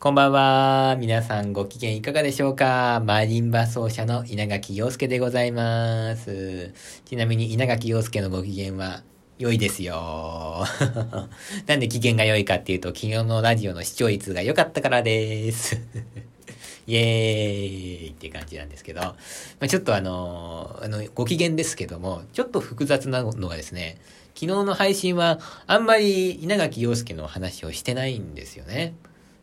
こんばんは。皆さんご機嫌いかがでしょうか？マリンバ奏者の稲垣陽介でございます。ちなみに稲垣陽介のご機嫌は良いですよ。なんで機嫌が良いかっていうと、昨日のラジオの視聴率が良かったからです。イエーイって感じなんですけど、まあ、ちょっとあの、あの、ご機嫌ですけども、ちょっと複雑なのがですね、昨日の配信はあんまり稲垣陽介の話をしてないんですよね。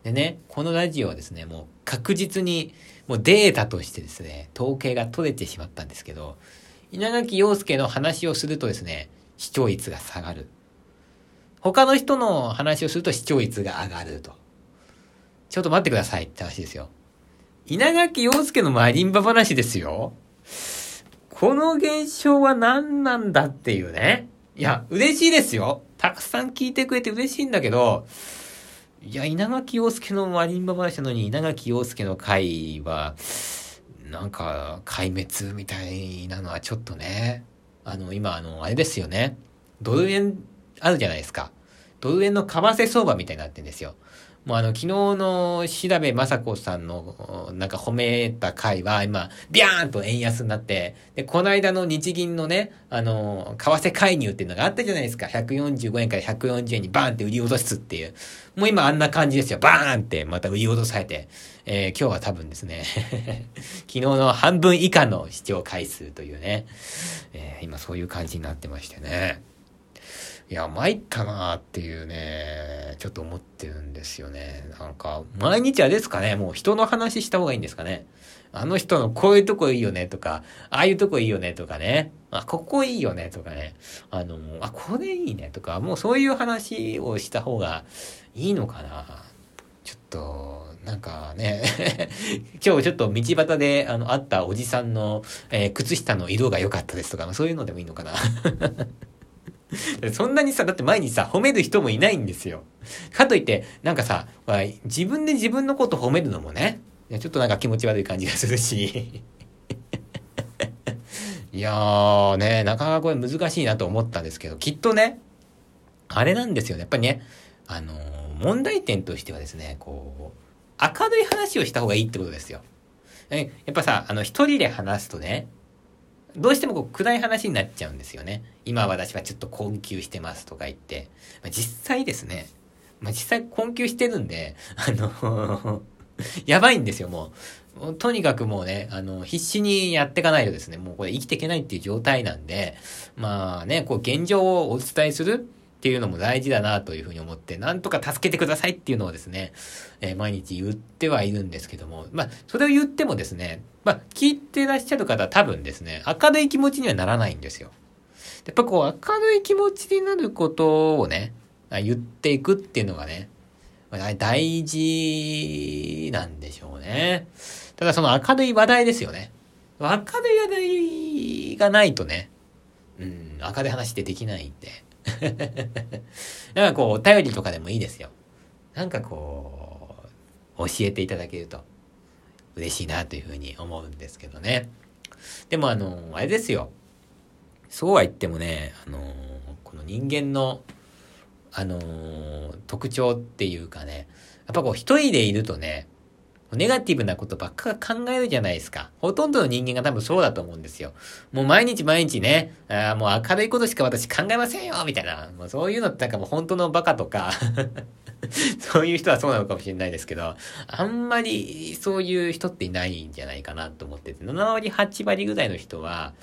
でね、このラジオはですね、もう確実にもうデータとしてですね、統計が取れてしまったんですけど、稲垣陽介の話をするとですね、視聴率が下がる。他の人の話をすると視聴率が上がると。ちょっと待ってくださいって話ですよ。稲垣陽介のマリンバ話ですよ。この現象は何なんだっていうね。いや、嬉しいですよ。たくさん聞いてくれて嬉しいんだけど、いや、稲垣陽介のマリンバ話なのに稲垣陽介の回は、なんか、壊滅みたいなのはちょっとね。あの、今、あの、あれですよね。ドル円あるじゃないですか。ドル円の為替相場みたいになってんですよ。もうあの、昨日の調べ雅子さんの、なんか褒めた回は、今、ビャーンと円安になって、で、この間の日銀のね、あの、為替介入っていうのがあったじゃないですか。145円から140円にバーンって売り落とすっていう。もう今あんな感じですよ。バーンってまた売り落とされて。えー、今日は多分ですね、昨日の半分以下の視聴回数というね、えー、今そういう感じになってましてね。いや、参ったなーっていうね、ちょっと思ってるんですよね。なんか、毎日あれですかね、もう人の話した方がいいんですかね。あの人のこういうとこいいよねとか、ああいうとこいいよねとかね、あ、ここいいよねとかね、あの、あ、これいいねとか、もうそういう話をした方がいいのかな。ちょっと、なんかね、今日ちょっと道端であの会ったおじさんの、えー、靴下の色が良かったですとか、そういうのでもいいのかな。そんなにさ、だって前にさ、褒める人もいないんですよ。かといって、なんかさ、自分で自分のこと褒めるのもね、ちょっとなんか気持ち悪い感じがするし。いやーね、なかなかこれ難しいなと思ったんですけど、きっとね、あれなんですよね。やっぱりね、あのー、問題点としてはですね、こう、明るい話をした方がいいってことですよ。やっぱさ、あの、一人で話すとね、どうしてもこう暗い話になっちゃうんですよね。今私はちょっと困窮してますとか言って。まあ、実際ですね、まあ、実際困窮してるんで、あの やばいんですよ、もう。とにかくもうね、あの、必死にやっていかないとですね、もうこれ生きていけないっていう状態なんで、まあね、こう現状をお伝えするっていうのも大事だなというふうに思って、なんとか助けてくださいっていうのをですね、えー、毎日言ってはいるんですけども、まあ、それを言ってもですね、まあ、聞いてらっしゃる方は多分ですね、明るい気持ちにはならないんですよ。やっぱこう、明るい気持ちになることをね、言っていくっていうのがね、大事なんでしょうね。ただその明るい話題ですよね。明るい話題がないとね、うん、明るい話ってできないんで。なんかこう、お便りとかでもいいですよ。なんかこう、教えていただけると嬉しいなというふうに思うんですけどね。でもあの、あれですよ。そうは言ってもね、あの、この人間の、あの特徴っていうかね、やっぱこう一人でいるとね、ネガティブなことばっか考えるじゃないですか。ほとんどの人間が多分そうだと思うんですよ。もう毎日毎日ね、あもう明るいことしか私考えませんよみたいな。もうそういうのってなんかもう本当のバカとか そういう人はそうなのかもしれないですけど、あんまりそういう人っていないんじゃないかなと思ってて、7割、8割ぐらいの人は、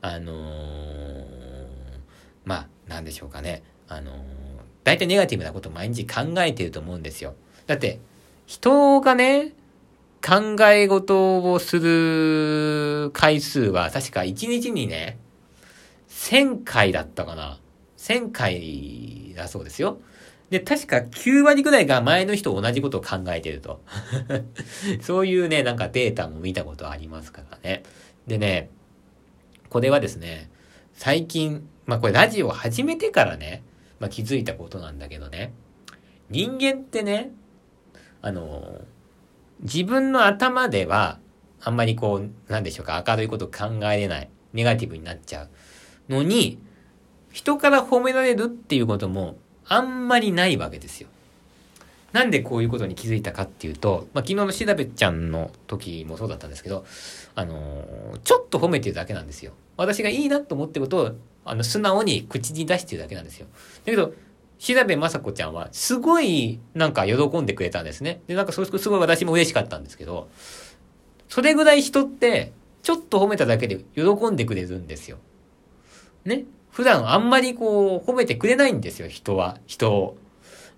あのー、まあ、なんでしょうかね。あのー、大体ネガティブなこと毎日考えてると思うんですよ。だって、人がね、考え事をする回数は確か1日にね、1000回だったかな。1000回だそうですよ。で、確か9割ぐらいが前の人と同じことを考えてると。そういうね、なんかデータも見たことありますからね。でね、これはですね、最近、まあこれラジオを始めてからね、まあ気づいたことなんだけどね、人間ってね、あの、自分の頭では、あんまりこう、なんでしょうか、明るいこと考えれない、ネガティブになっちゃうのに、人から褒められるっていうことも、あんまりないわけですよ。なんでこういうことに気づいたかっていうと、まあ、昨日のしだべちゃんの時もそうだったんですけど、あのー、ちょっと褒めてるだけなんですよ。私がいいなと思ってることを、あの、素直に口に出してるだけなんですよ。だけど、調べまさこちゃんは、すごい、なんか喜んでくれたんですね。で、なんか、それすごい私も嬉しかったんですけど、それぐらい人って、ちょっと褒めただけで喜んでくれるんですよ。ね？普段あんまりこう、褒めてくれないんですよ、人は、人を。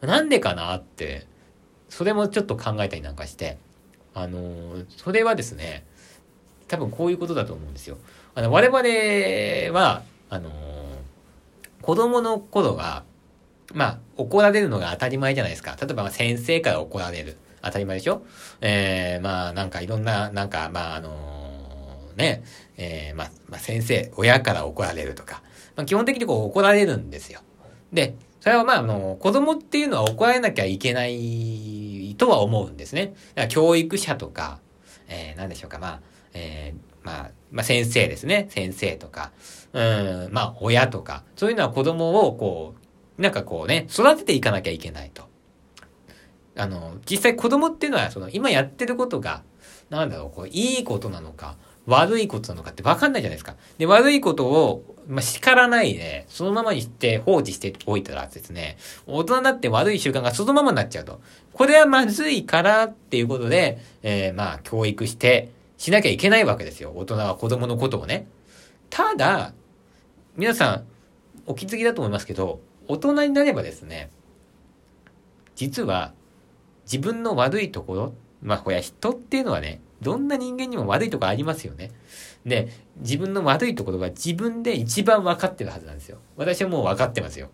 なんでかなって、それもちょっと考えたりなんかして、あのー、それはですね、多分こういうことだと思うんですよ。あの、我々は、あのー、子供の頃が、まあ、怒られるのが当たり前じゃないですか。例えば、先生から怒られる。当たり前でしょ？えー、まあ、なんかいろんな、なんか、まあ、あのー、ね、えー、まあ、まあ、先生、親から怒られるとか、まあ、基本的にこう怒られるんですよ。で、それはまあ、あの、子供っていうのは怒られなきゃいけないとは思うんですね。教育者とか、えー、なんでしょうか、まあ、えー、まあ、まあ、先生ですね。先生とか、うん、まあ、親とか、そういうのは子供をこう、なんかこうね、育てていかなきゃいけないと。あの、実際子供っていうのは、その、今やってることが、なんだろう、こう、いいことなのか、悪いことなのかって分かんないじゃないですか。で、悪いことを、まあ、叱らないで、そのままにして放置しておいたらですね、大人になって悪い習慣がそのままになっちゃうと。これはまずいからっていうことで、えー、まあ、教育して、しなきゃいけないわけですよ。大人は子供のことをね。ただ、皆さん、お気づきだと思いますけど、大人になればですね、実は、自分の悪いところ、まあ、これは人っていうのはね、どんな人間にも悪いところありますよね。で、自分の悪いところが自分で一番分かってるはずなんですよ。私はもう分かってますよ。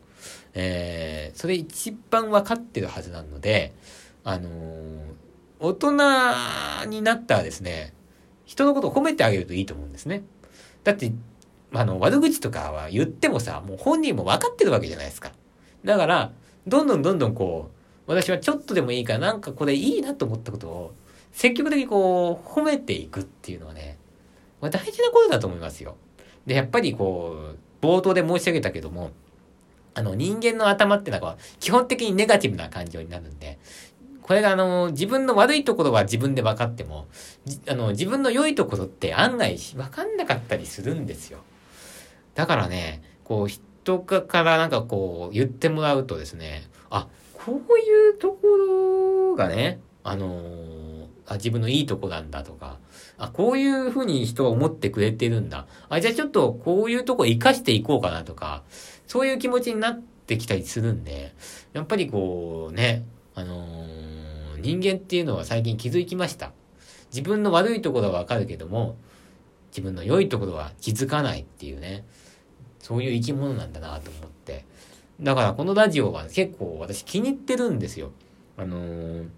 えー、それ一番分かってるはずなので、あのー、大人になったらですね、人のことを褒めてあげるといいと思うんですね。だって、あの、悪口とかは言ってもさ、もう本人も分かってるわけじゃないですか。だから、どんどんどんどんこう、私はちょっとでもいいから、なんかこれいいなと思ったことを、積極的にこう、褒めていくっていうのはね、まあ、大事なことだと思いますよ。で、やっぱりこう、冒頭で申し上げたけども、あの、人間の頭ってのは、基本的にネガティブな感情になるんで、これがあの、自分の悪いところは自分で分かっても、あの、自分の良いところって案外分かんなかったりするんですよ。だからね、こう、人からなんかこう、言ってもらうとですね、あ、こういうところがね、あのーあ、自分のいいとこなんだとか、あ、こういうふうに人は思ってくれてるんだ。あ、じゃあちょっとこういうとこ活かしていこうかなとか、そういう気持ちになってきたりするんで、やっぱりこうね、あのー、人間っていうのは最近気づきました。自分の悪いところはわかるけども、自分の良いところは気づかないっていうね、そういう生き物なんだなと思って。だからこのラジオは結構私気に入ってるんですよ。あのー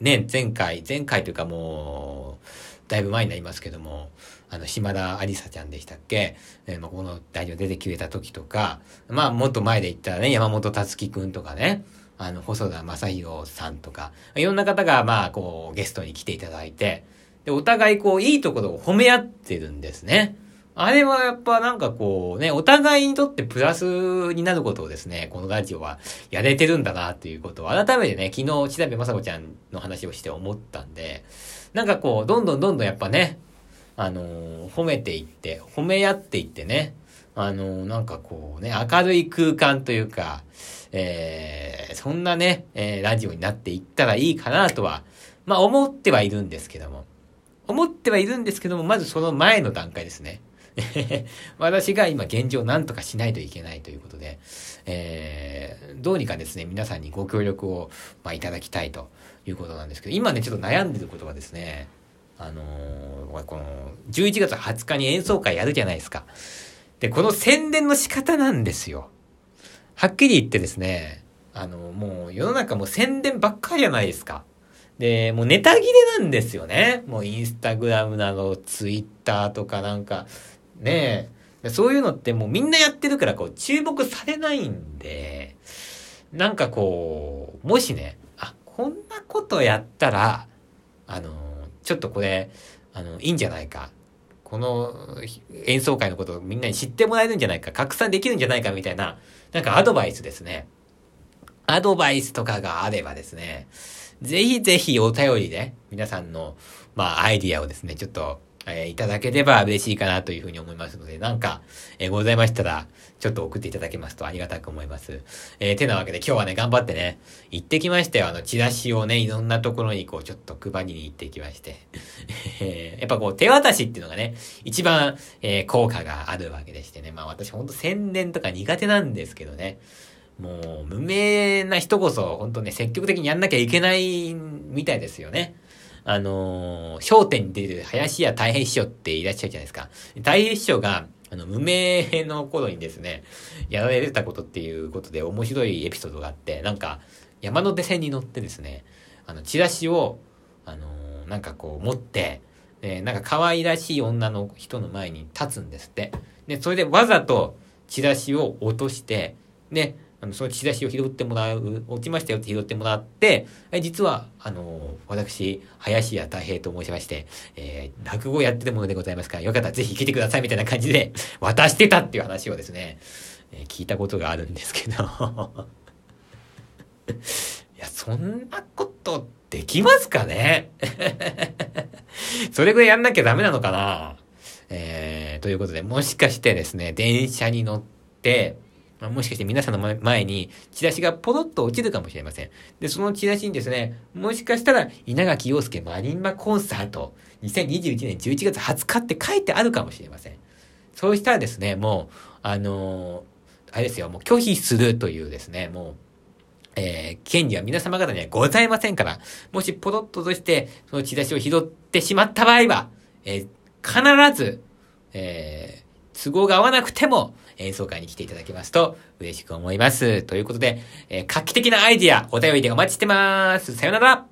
ね、前回、前回というかもう、だいぶ前になりますけども、あの、島田ありさちゃんでしたっけ？えー、まあ、この代表出てきれた時とか、まあ、もっと前で言ったらね、山本達樹くんとかね、あの、細田正宏さんとか、いろんな方が、まあ、こう、ゲストに来ていただいて、で、お互いこう、いいところを褒め合ってるんですね。あれはやっぱなんかこうね、お互いにとってプラスになることをですね、このラジオはやれてるんだなっていうことを改めてね、昨日、千田部雅子ちゃんの話をして思ったんで、なんかこう、どんどんどんどんやっぱね、あのー、褒めていって、褒め合っていってね、あのー、なんかこうね、明るい空間というか、えー、そんなね、えー、ラジオになっていったらいいかなとは、まあ思ってはいるんですけども、思ってはいるんですけども、まずその前の段階ですね。私が今現状何とかしないといけないということで、えー、どうにかですね、皆さんにご協力を、まあ、いただきたいということなんですけど、今ね、ちょっと悩んでることがですね、あのー、この、11月20日に演奏会やるじゃないですか。で、この宣伝の仕方なんですよ。はっきり言ってですね、あの、もう世の中も宣伝ばっかりじゃないですか。で、もうネタ切れなんですよね。もうインスタグラムなど、ツイッターとかなんか、ねえ。そういうのってもうみんなやってるからこう注目されないんで、なんかこう、もしね、あ、こんなことやったら、あの、ちょっとこれ、あの、いいんじゃないか。この演奏会のことをみんなに知ってもらえるんじゃないか、拡散できるんじゃないかみたいな、なんかアドバイスですね。アドバイスとかがあればですね、ぜひぜひお便りで、皆さんの、まあ、アイディアをですね、ちょっと、えー、いただければ嬉しいかなというふうに思いますので、なんか、えー、ございましたら、ちょっと送っていただけますとありがたく思います。えー、てなわけで今日はね、頑張ってね、行ってきましたよ。あの、チラシをね、いろんなところにこう、ちょっと配りに行ってきまして。え ーやっぱこう、手渡しっていうのがね、一番、え効果があるわけでしてね。まあ私ほんと宣伝とか苦手なんですけどね。もう、無名な人こそ、本当ね、積極的にやんなきゃいけないみたいですよね。あのー、商店に出る林家太平師匠っていらっしゃるじゃないですか。太平師匠が、あの、無名の頃にですね、やられたことっていうことで面白いエピソードがあって、なんか、山手線に乗ってですね、あの、チラシを、あのー、なんかこう持って、えなんか可愛らしい女の人の前に立つんですって。で、それでわざとチラシを落として、で、あの、そのチラシを拾ってもらう、落ちましたよって拾ってもらって、え実は、あの、私、林家太平と申しまして、えー、落語をやってるものでございますから、よかったらぜひ来てくださいみたいな感じで 渡してたっていう話をですね、えー、聞いたことがあるんですけど。いや、そんなことできますかね？それぐらいやんなきゃダメなのかな？えー、ということで、もしかしてですね、電車に乗って、まあ、もしかして皆さんの前にチラシがポロッと落ちるかもしれません。で、そのチラシにですね、もしかしたら稲垣陽介マリンバコンサート2021年11月20日って書いてあるかもしれません。そうしたらですね、もう、あのー、あれですよ、もう拒否するというですね、もう、えー、権利は皆様方にはございませんから、もしポロッととして、そのチラシを拾ってしまった場合は、えー、必ず、えー、都合が合わなくても、演奏会に来ていただけますと嬉しく思います。ということで、えー、画期的なアイディア、お便りでお待ちしてます。さよなら